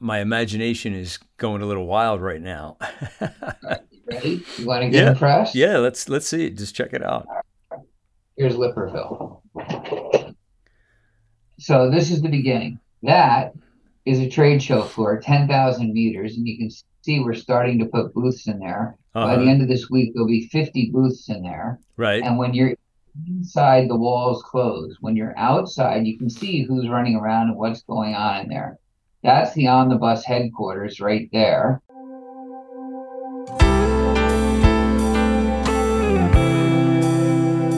my imagination is going a little wild right now. Ready? You want to get yeah. impressed? Yeah, let's let's see. Just check it out. Here's Lipperville. So this is the beginning. That is a trade show floor, 10,000 meters, and you can see we're starting to put booths in there. Uh-huh. By the uh-huh. end of this week, there'll be 50 booths in there. Right. And when you're inside, the walls close. When you're outside, you can see who's running around and what's going on in there. That's the on the bus headquarters right there.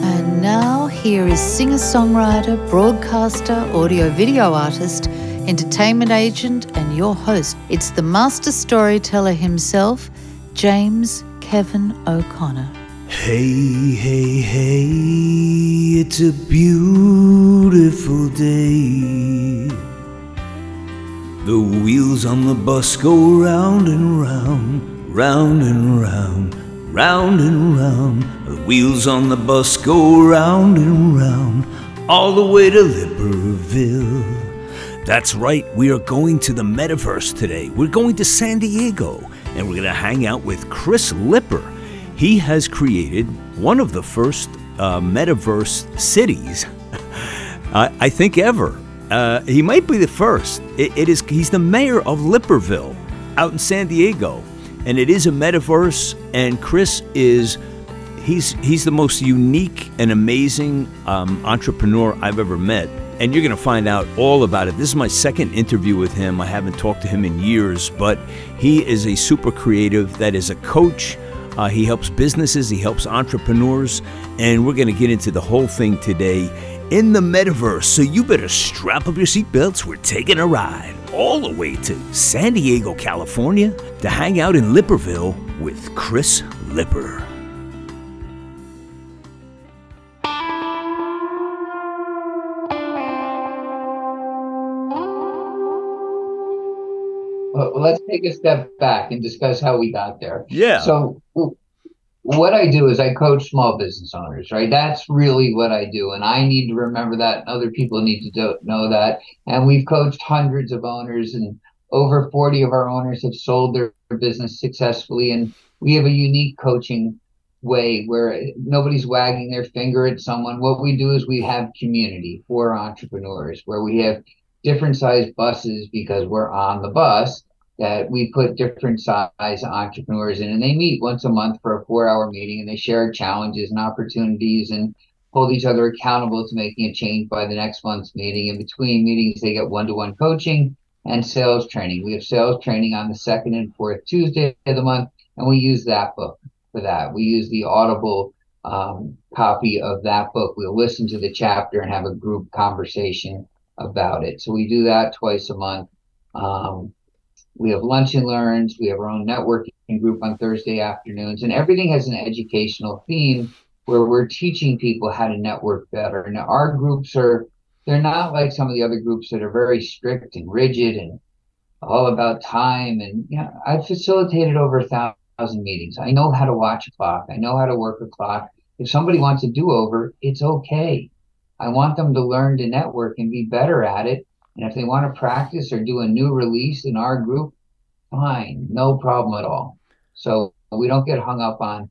And now here is singer songwriter, broadcaster, audio video artist, entertainment agent, and your host. It's the master storyteller himself, James Kevin O'Connor. Hey, hey, hey, it's a beautiful day. The wheels on the bus go round and round, round and round, round and round. The wheels on the bus go round and round, all the way to Lipperville. That's right, we are going to the metaverse today. We're going to San Diego, and we're going to hang out with Chris Lipper. He has created one of the first uh, metaverse cities, uh, I think, ever. Uh, he might be the first. It, it is. He's the mayor of Lipperville, out in San Diego, and it is a metaverse. And Chris is. He's he's the most unique and amazing um, entrepreneur I've ever met, and you're going to find out all about it. This is my second interview with him. I haven't talked to him in years, but he is a super creative. That is a coach. Uh, he helps businesses, he helps entrepreneurs, and we're going to get into the whole thing today in the metaverse. So you better strap up your seatbelts. We're taking a ride all the way to San Diego, California to hang out in Lipperville with Chris Lipper. Well, let's take a step back and discuss how we got there. Yeah. So what I do is I coach small business owners, right? That's really what I do. And I need to remember that. Other people need to do, know that. And we've coached hundreds of owners, and over 40 of our owners have sold their business successfully. And we have a unique coaching way where nobody's wagging their finger at someone. What we do is we have community for entrepreneurs where we have different size buses because we're on the bus that we put different size entrepreneurs in and they meet once a month for a four hour meeting and they share challenges and opportunities and hold each other accountable to making a change by the next month's meeting. In between meetings, they get one to one coaching and sales training. We have sales training on the second and fourth Tuesday of the month, and we use that book for that. We use the Audible um, copy of that book. We'll listen to the chapter and have a group conversation about it. So we do that twice a month. Um, we have lunch and learns. We have our own networking group on Thursday afternoons, and everything has an educational theme where we're teaching people how to network better. Now, our groups are they're not like some of the other groups that are very strict and rigid and all about time. And you know, I've facilitated over a thousand meetings. I know how to watch a clock. I know how to work a clock. If somebody wants a do over, it's okay. I want them to learn to network and be better at it and if they want to practice or do a new release in our group, fine, no problem at all. So we don't get hung up on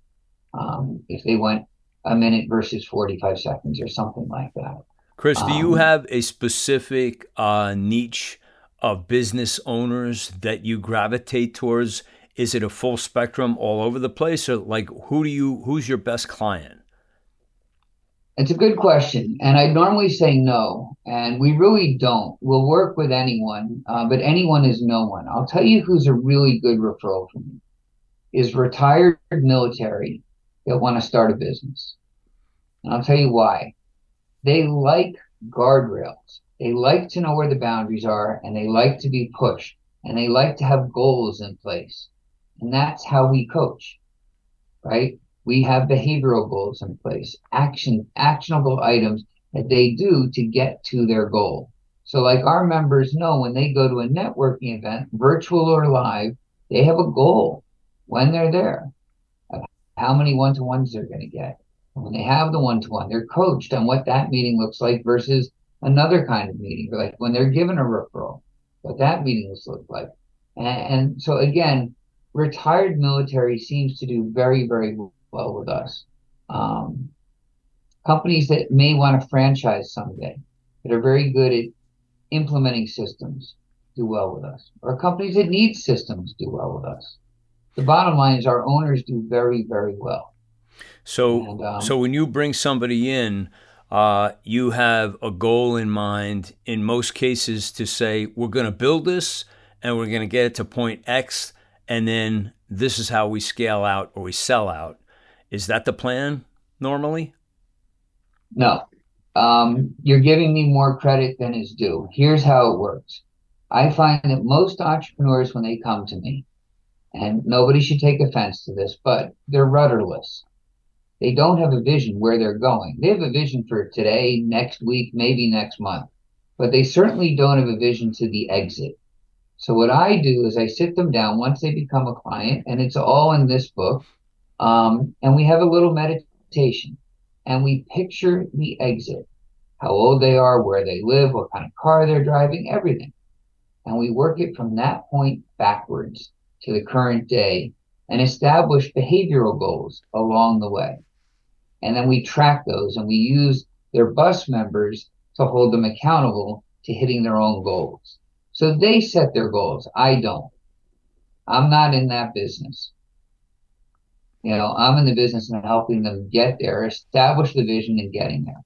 um, if they went a minute versus 45 seconds or something like that. Chris, do you um, have a specific uh, niche of business owners that you gravitate towards? Is it a full spectrum all over the place, or like who do you who's your best client? It's a good question, and I normally say no, and we really don't. We'll work with anyone, uh, but anyone is no one. I'll tell you who's a really good referral for me is retired military that want to start a business, and I'll tell you why. They like guardrails. They like to know where the boundaries are, and they like to be pushed, and they like to have goals in place, and that's how we coach, right? We have behavioral goals in place, action, actionable items that they do to get to their goal. So, like our members know when they go to a networking event, virtual or live, they have a goal when they're there how many one to ones they're going to get. When they have the one to one, they're coached on what that meeting looks like versus another kind of meeting. Like when they're given a referral, what that meetings look like. And, and so again, retired military seems to do very, very well with us. Um, companies that may want to franchise someday that are very good at implementing systems do well with us, or companies that need systems do well with us. The bottom line is our owners do very, very well. So, and, um, so when you bring somebody in, uh, you have a goal in mind. In most cases, to say we're going to build this and we're going to get it to point X, and then this is how we scale out or we sell out. Is that the plan normally? No. Um, you're giving me more credit than is due. Here's how it works. I find that most entrepreneurs, when they come to me, and nobody should take offense to this, but they're rudderless. They don't have a vision where they're going. They have a vision for today, next week, maybe next month, but they certainly don't have a vision to the exit. So what I do is I sit them down once they become a client, and it's all in this book. Um, and we have a little meditation, and we picture the exit, how old they are, where they live, what kind of car they're driving, everything. And we work it from that point backwards to the current day and establish behavioral goals along the way. And then we track those and we use their bus members to hold them accountable to hitting their own goals. So they set their goals. I don't. I'm not in that business. You know, I'm in the business of helping them get there, establish the vision and getting there.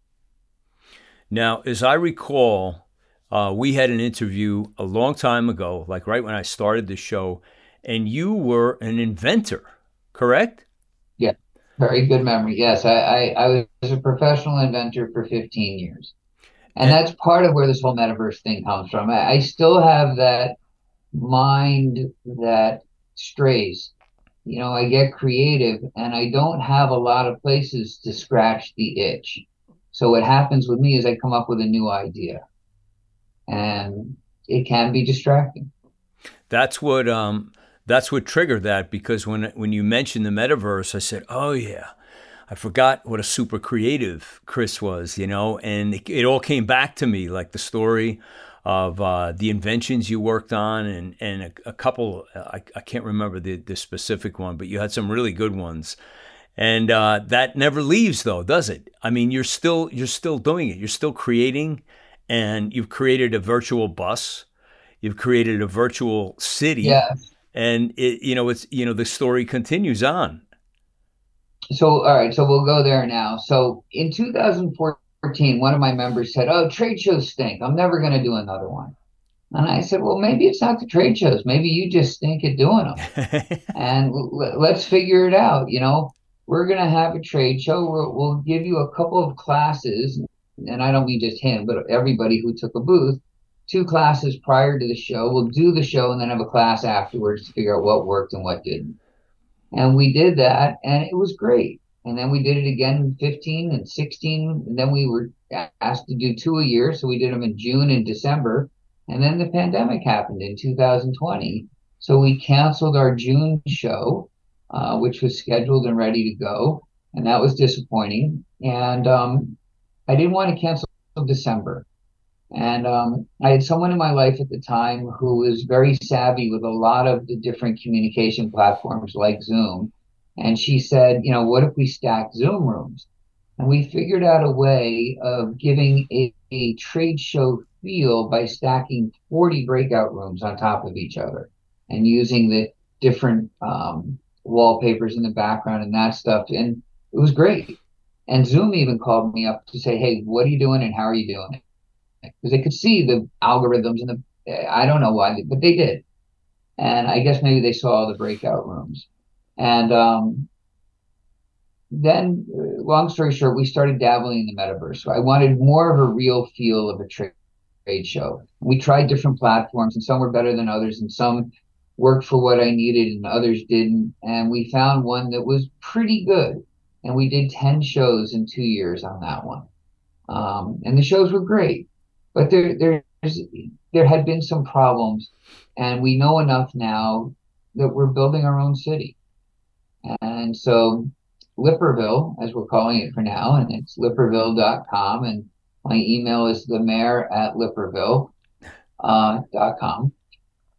Now, as I recall, uh, we had an interview a long time ago, like right when I started the show, and you were an inventor, correct? Yeah, very good memory. Yes, I, I, I was a professional inventor for 15 years. And that's part of where this whole metaverse thing comes from. I, I still have that mind that strays. You know, I get creative and I don't have a lot of places to scratch the itch. So what happens with me is I come up with a new idea and it can be distracting. That's what um that's what triggered that because when when you mentioned the metaverse, I said, "Oh yeah, I forgot what a super creative Chris was, you know, and it, it all came back to me like the story of uh, the inventions you worked on and, and a, a couple, I, I can't remember the, the specific one, but you had some really good ones. And uh, that never leaves though, does it? I mean, you're still, you're still doing it. You're still creating and you've created a virtual bus. You've created a virtual city. Yeah. And it, you know, it's, you know, the story continues on so all right so we'll go there now so in 2014 one of my members said oh trade shows stink. I'm never going to do another one. And i said well maybe it's not the trade shows. Maybe you just stink at doing them and l- let's figure it out you know? We're going to have a trade show. We'll, we'll give you a couple of classes and i don't mean just him but everybody who took a booth. Two classes prior to the show. We'll do the show and then have a class afterwards to figure out what worked and what didn't. And we did that, and it was great. And then we did it again in 15 and 16. And then we were asked to do two a year. So we did them in June and December. And then the pandemic happened in 2020. So we canceled our June show, uh, which was scheduled and ready to go. And that was disappointing. And um, I didn't want to cancel December. And um, I had someone in my life at the time who was very savvy with a lot of the different communication platforms like Zoom. And she said, you know, what if we stack Zoom rooms? And we figured out a way of giving a, a trade show feel by stacking 40 breakout rooms on top of each other and using the different um, wallpapers in the background and that stuff. And it was great. And Zoom even called me up to say, hey, what are you doing and how are you doing it? because they could see the algorithms and the I don't know why, but they did. And I guess maybe they saw all the breakout rooms. And um, then, uh, long story short, we started dabbling in the metaverse. So I wanted more of a real feel of a trade show. We tried different platforms, and some were better than others, and some worked for what I needed, and others didn't. And we found one that was pretty good. And we did 10 shows in two years on that one. Um, and the shows were great. But there, there's, there had been some problems, and we know enough now that we're building our own city. And so Lipperville, as we're calling it for now, and it's lipperville.com, and my email is the mayor at lipperville.com. uh,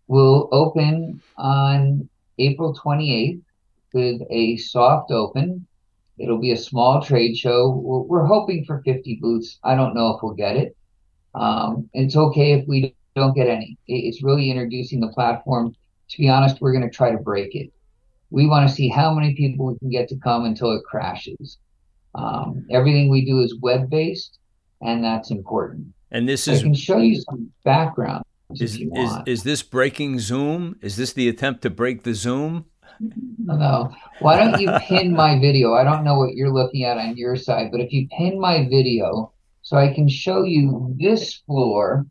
will open on April 28th with a soft open. It'll be a small trade show. We're, we're hoping for 50 booths. I don't know if we'll get it. Um, it's okay if we don't get any. It's really introducing the platform. To be honest, we're going to try to break it. We want to see how many people we can get to come until it crashes. Um, everything we do is web based, and that's important. And this is I can show you some background. Is, is, is this breaking Zoom? Is this the attempt to break the Zoom? No. Why don't you pin my video? I don't know what you're looking at on your side, but if you pin my video, so I can show you this floor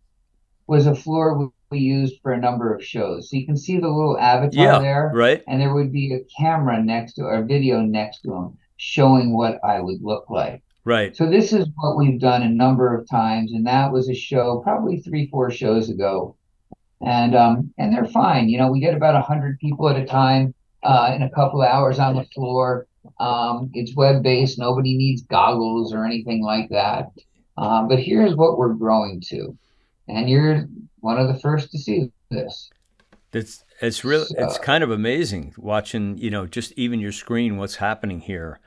was a floor we used for a number of shows. So you can see the little avatar Yeah, there, right. and there would be a camera next to or video next to him showing what I would look like. Right. So this is what we've done a number of times, and that was a show probably three, four shows ago, and um, and they're fine. You know, we get about a hundred people at a time uh, in a couple of hours on the floor. Um, it's web based. Nobody needs goggles or anything like that. Um, but here's what we're growing to, and you're one of the first to see this. It's it's really it's kind of amazing watching you know just even your screen what's happening here.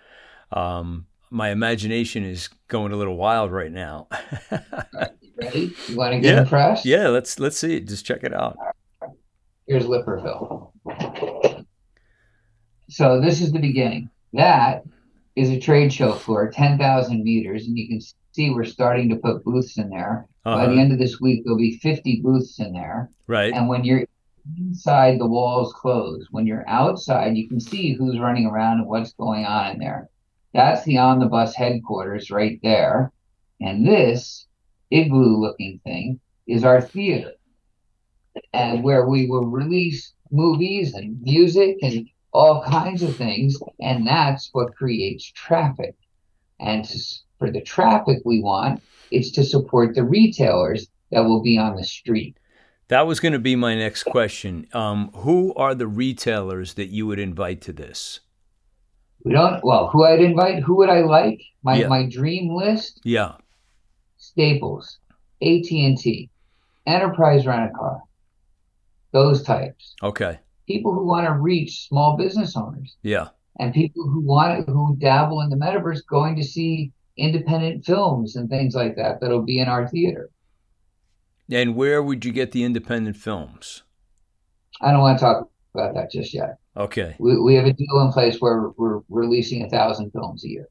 Um, my imagination is going a little wild right now. Ready? You want to get Yeah. impressed? yeah, let's let's see. Just check it out. Here's Lipperville. So this is the beginning. That is a trade show floor, 10,000 meters, and you can see we're starting to put booths in there. By the Uh-huh. end of this week, there'll be 50 booths in there. Right. And when you're inside, the walls close. When you're outside, you can see who's running around and what's going on in there. That's the on the bus headquarters right there. And this igloo looking thing is our theater. And where we will release movies and music and all kinds of things. And that's what creates traffic. And for the traffic we want, it's to support the retailers that will be on the street. That was going to be my next question. Um, who are the retailers that you would invite to this? We don't. Well, who I'd invite? Who would I like? My Yeah. my dream list: Yeah. Staples, AT and T, Enterprise Rent a Car, those types. Okay. People who want to reach small business owners Yeah. and people who want to who dabble in the metaverse, going to see independent films and things like that that'll be in our theater. And where would you get the independent films? I don't want to talk about that just yet. Okay. We we have a deal in place where we're releasing a thousand films a year.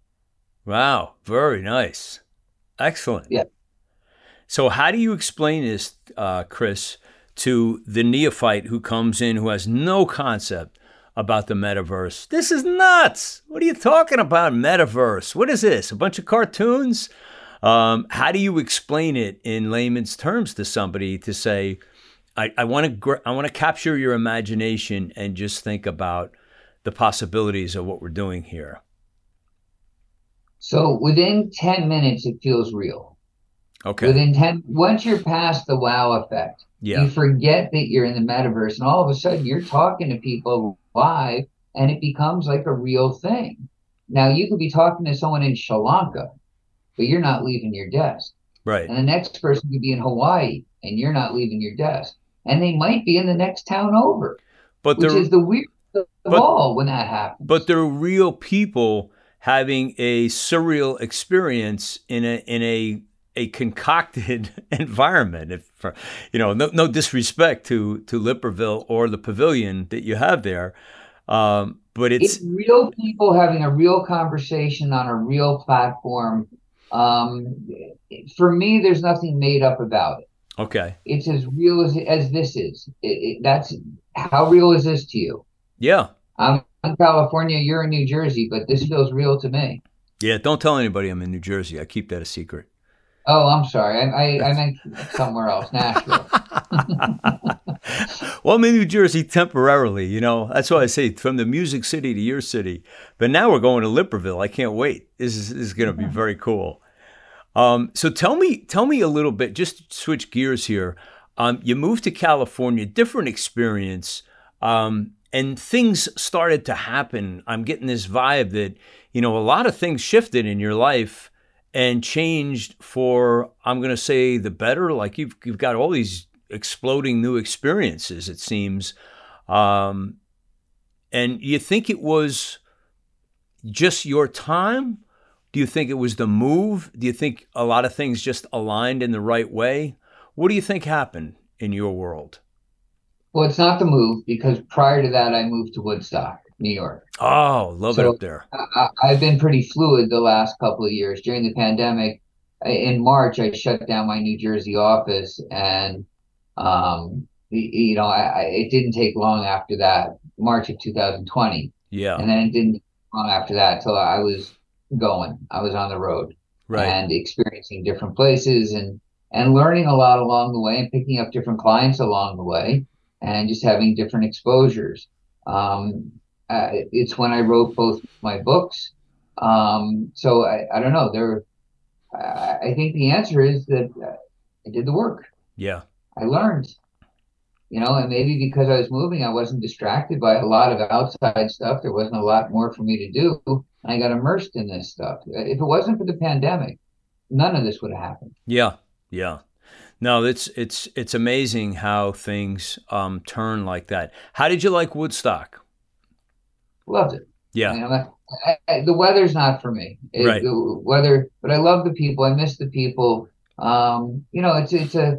Wow. Very nice. Excellent. Yeah. So, how do you explain this, uh, Chris, to the neophyte who comes in who has no concept about the metaverse? This is nuts. What are you talking about, metaverse? What is this? A bunch of cartoons? Um, how do you explain it in layman's terms to somebody to say, I, want to gr- I want to capture your imagination and just think about the possibilities of what we're doing here. So within 10 minutes, it feels real. Okay. Within 10, once you're past the wow effect, Yeah. you forget that you're in the metaverse, and all of a sudden you're talking to people live, and it becomes like a real thing. Now, you could be talking to someone in Sri Lanka, but you're not leaving your desk. Right. And the next person could be in Hawaii, and you're not leaving your desk. And they might be in the next town over, But which is the weirdest of but- all when that happens. but they're real people having a surreal experience in a in a a concocted environment. If for, you know, no, no disrespect to to Lipperville or the pavilion that you have there, um, but it's it's real people having a real conversation on a real platform. Um, for me, there's nothing made up about it. okay. It's as real as as this is. It, it, that's how real is this to you? Yeah, I'm in California, you're in New Jersey, but this feels real to me. yeah. Don't tell anybody I'm in New Jersey. I keep that a secret. Oh, I'm sorry. I I, I meant somewhere else, Nashville. well, I'm in New Jersey temporarily. You know, that's why I say from the music city to your city. But now we're going to Lipperville. I can't wait. This is, this is going to be very cool. Um, so tell me, tell me a little bit. Just switch gears here. Um, you moved to California, different experience, um, and things started to happen. I'm getting this vibe that you know a lot of things shifted in your life and changed for I'm going to say the better. Like you've you've got all these exploding new experiences. It seems, um, and you think it was just your time? Do you think it was the move? Do you think a lot of things just aligned in the right way? What do you think happened in your world? Well, it's not the move because prior to that, I moved to Woodstock, New York. Oh, love so it up there. I, have been pretty fluid the last couple of years. During the pandemic, in March, I shut down my New Jersey office, and um, you know, I, I, it didn't take long after that, March of 2020. Yeah, and then it didn't long after that till I was going. I was on the road right. and experiencing different places and and learning a lot along the way and picking up different clients along the way and just having different exposures. Um, uh, it's when I wrote both my books. Um, so I, I don't know. There, I think the answer is that I did the work. Yeah, I learned. You know, and maybe because I was moving, I wasn't distracted by a lot of outside stuff. There wasn't a lot more for me to do, and I got immersed in this stuff. If it wasn't for the pandemic, none of this would have happened. Yeah, yeah. No, it's it's it's amazing how things um, turn like that. How did you like Woodstock? Loved it. Yeah. You know, I, I, the weather's not for me. It, right. The weather, but I love the people. I miss the people. Um, you know, it's it's a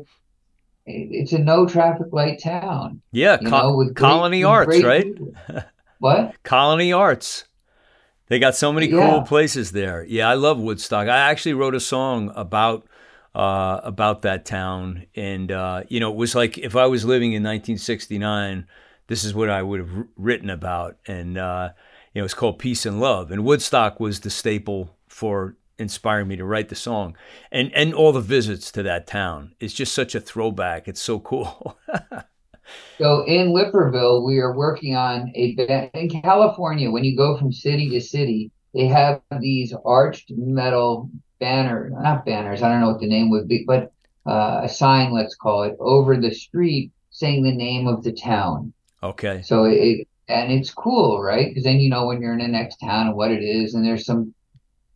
it's a no traffic light town. Yeah, co- know, with Colony great, Arts, right? what? Colony Arts. They got so many yeah. cool places there. Yeah, I love Woodstock. I actually wrote a song about uh, about that town. And, uh, you know, it was like if I was living in 1969, this is what I would have written about. And, uh, you know, it's called Peace and Love. And Woodstock was the staple for inspiring me to write the song. And, and all the visits to that town. It's just such a throwback. It's so cool. so in Lipperville, we are working on a, in California, when you go from city to city, they have these arched metal banner, not banners, I don't know what the name would be, but uh, a sign, let's call it, over the street saying the name of the town. Okay. So it, and it's cool, right? Because then you know when you're in the next town and what it is, and there's some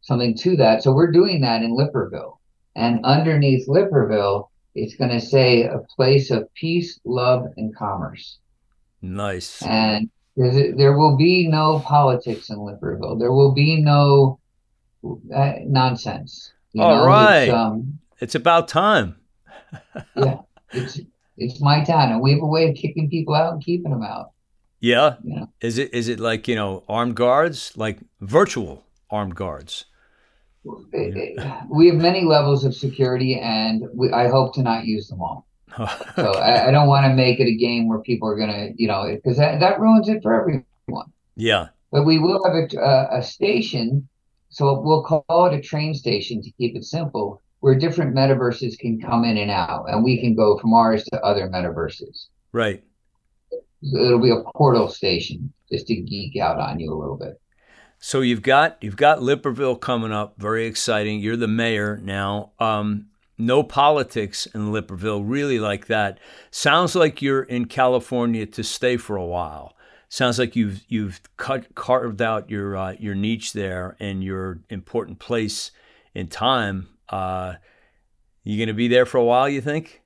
something to that. So we're doing that in Lipperville, and underneath Lipperville, it's going to say a place of peace, love, and commerce. Nice. And there will be no politics in Lipperville. There will be no uh, nonsense. You All know, right. It's, um, it's about time. yeah, it's it's my town, and we have a way of kicking people out and keeping them out. Yeah. yeah. Is it is it like you know armed guards, like virtual armed guards? We have many levels of security, and we, I hope to not use them all. okay. So I, I don't want to make it a game where people are going to, you know, because that, that ruins it for everyone. Yeah. But we will have a, a, a station so we'll call it a train station to keep it simple, where different metaverses can come in and out, and we can go from ours to other metaverses. Right. It'll be a portal station, just to geek out on you a little bit. So you've got you've got Lipperville coming up, very exciting. You're the mayor now. Um, no politics in Lipperville, really like that. Sounds like you're in California to stay for a while sounds like you've you've cut, carved out your uh, your niche there and your important place in time. Uh, you going to be there for a while? You think?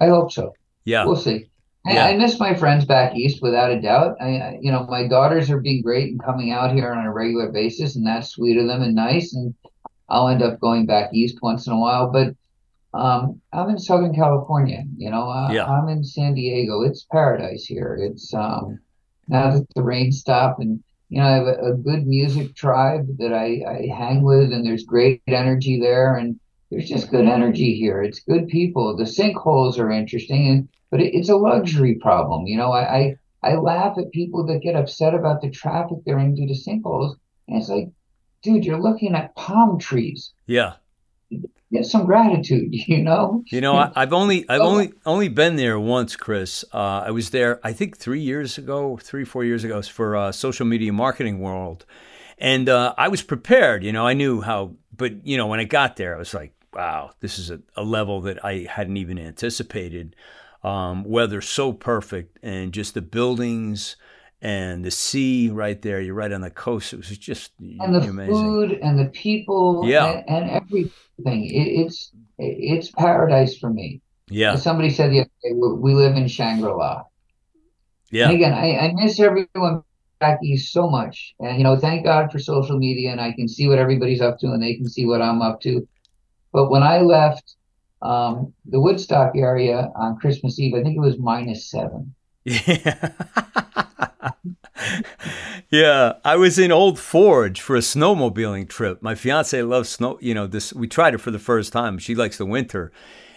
I hope so. Yeah, we'll see. I, yeah. I miss my friends back east without a doubt. I, you know, my daughters are being great and coming out here on a regular basis, and that's sweet of them and nice. And I'll end up going back east once in a while, but um, I'm in Southern California. You know, uh, yeah. I'm in San Diego. It's paradise here. It's um, now that the rain stopped and you know I have a, a good music tribe that I, I hang with and there's great energy there and there's just good energy here. It's good people. The sinkholes are interesting, and, but it, it's a luxury problem. You know, I, I, I laugh at people that get upset about the traffic they're in due to sinkholes, and it's like, dude, you're looking at palm trees. Yeah get some gratitude, you know. You know, I, have only I've only only been there once, Chris. Uh, I was there, I think, three years ago, three four years ago, for uh, social media marketing world, and uh, I was prepared. You know, I knew how, but you know, when I got there, I was like, wow, this is a, a level that I hadn't even anticipated. Um, weather so perfect, and just the buildings and the sea right there. You're right on the coast. It was just and the amazing. food and the people. Yeah, and, and everything. It, it's it's paradise for me. Yeah. Somebody said the other day, we live in Shangri La. Yeah. And again, I, I miss everyone back east so much. And, you know, thank God for social media and I can see what everybody's up to and they can see what I'm up to. But when I left um, the Woodstock area on Christmas Eve, I think it was minus seven. Yeah. yeah, I was in Old Forge for a snowmobiling trip. My fiance loves snow. You know, this we tried it for the first time. She likes the winter,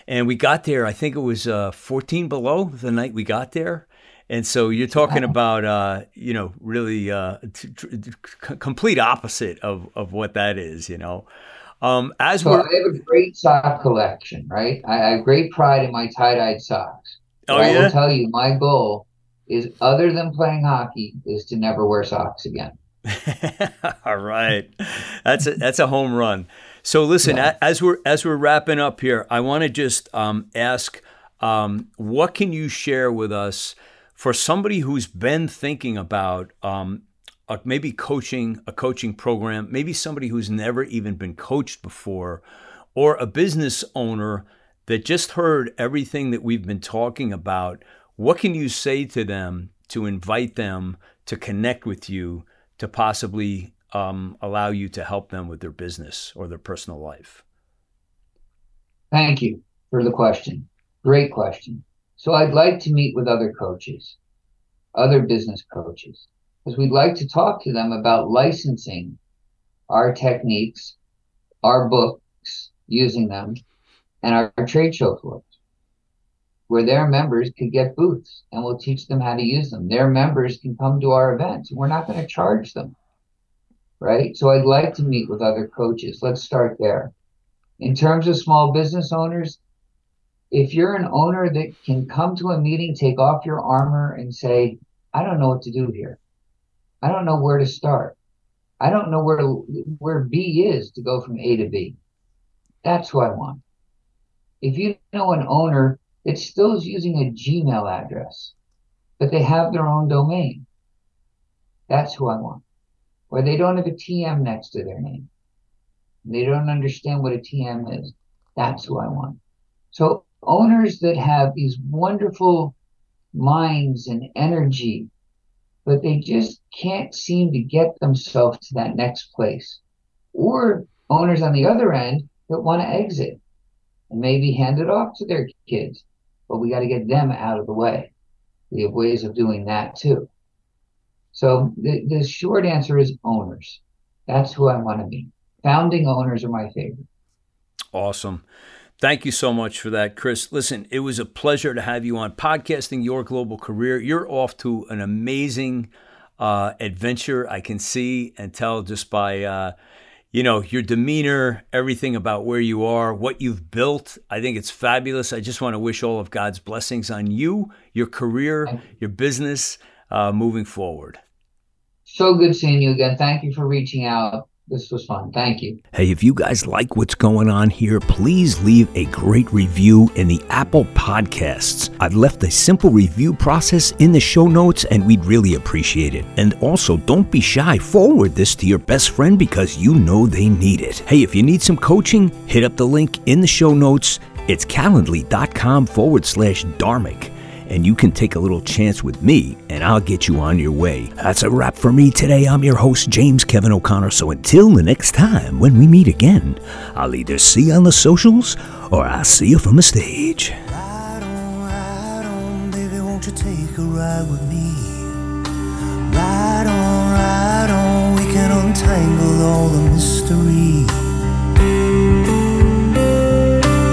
and we got there. I think it was uh, 14 below the night we got there. And so you're talking about, uh, you know, really uh, t- t- complete opposite of, of what that is, you know. Um, as we're, I have a great sock collection, right? I have great pride in my tie-dyed socks. oh But I will tell you, my goal is, other than playing hockey, is to never wear socks again. All right, that's a, that's a home run. So listen, Yeah. as we're as we're wrapping up here, I want to just um, ask, um, what can you share with us for somebody who's been thinking about um, uh, maybe coaching a coaching program, maybe somebody who's never even been coached before, or a business owner that just heard everything that we've been talking about. What can you say to them to invite them to connect with you to possibly um, allow you to help them with their business or their personal life? Thank you for the question. Great question. So I'd like to meet with other coaches, other business coaches, because we'd like to talk to them about licensing our techniques, our books, using them, and our, trade show floors, where their members could get booths and we'll teach them how to use them. Their members can come to our events. We're not going to charge them. Right. So I'd like to meet with other coaches. Let's start there. In terms of small business owners, if you're an owner that can come to a meeting, take off your armor and say, I don't know what to do here. I don't know where to start. I don't know where where B is to go from A to B. That's who I want. If you know an owner that still is using a Gmail address, but they have their own domain, that's who I want. Or they don't have a TM next to their name. They don't understand what a TM is. That's who I want. So owners that have these wonderful minds and energy, but they just can't seem to get themselves to that next place. Or owners on the other end that want to exit and maybe hand it off to their kids, but we got to get them out of the way. We have ways of doing that too. So the, the short answer is owners. That's who I want to be. Founding owners are my favorite. Awesome. Thank you so much for that, Chris. Listen, it was a pleasure to have you on podcasting your global career. You're off to an amazing uh, adventure. I can see and tell just by uh, you know your demeanor, everything about where you are, what you've built. I think it's fabulous. I just want to wish all of God's blessings on you, your career, your business, uh, moving forward. So good seeing you again. Thank you for reaching out. This was fun. Thank you. Hey, if you guys like what's going on here, please leave a great review in the Apple Podcasts. I've left a simple review process in the show notes and we'd really appreciate it. And also, don't be shy, forward this to your best friend because you know they need it. Hey, if you need some coaching, hit up the link in the show notes. It's calendly.com forward slash dharmic and you can take a little chance with me, and I'll get you on your way. That's a wrap for me today. I'm your host, James Kevin O'Connor. So until the next time when we meet again, I'll either see you on the socials or I'll see you from the stage. Ride on, ride on, baby, won't you take a ride with me? Ride on, ride on, we can untangle all the.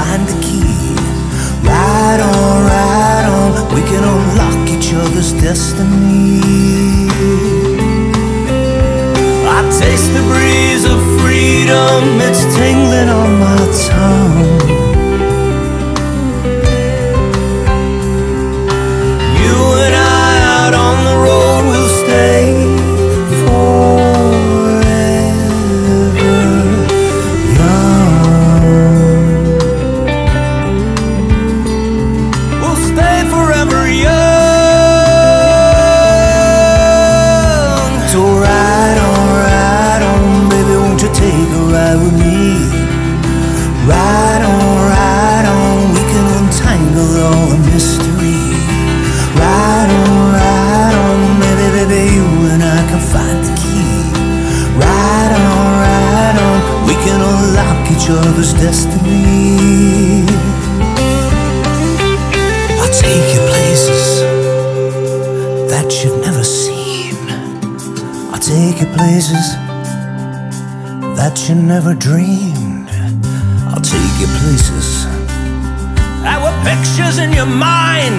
Find the key. Ride on, ride on, we can unlock each other's destiny. I taste the breeze of freedom it's tingling on my tongue. Unlock each other's destiny. I'll take you places that you've never seen. I'll take you places that you never dreamed. I'll take you places that were pictures in your mind.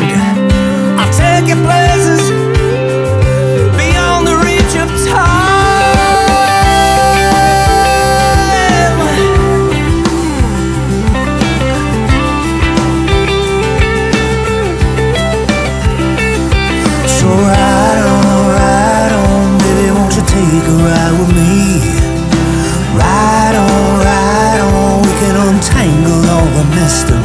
I'll take you places ride on, ride on, baby, won't you take a ride with me? Ride on, ride on, we can untangle all the mystery.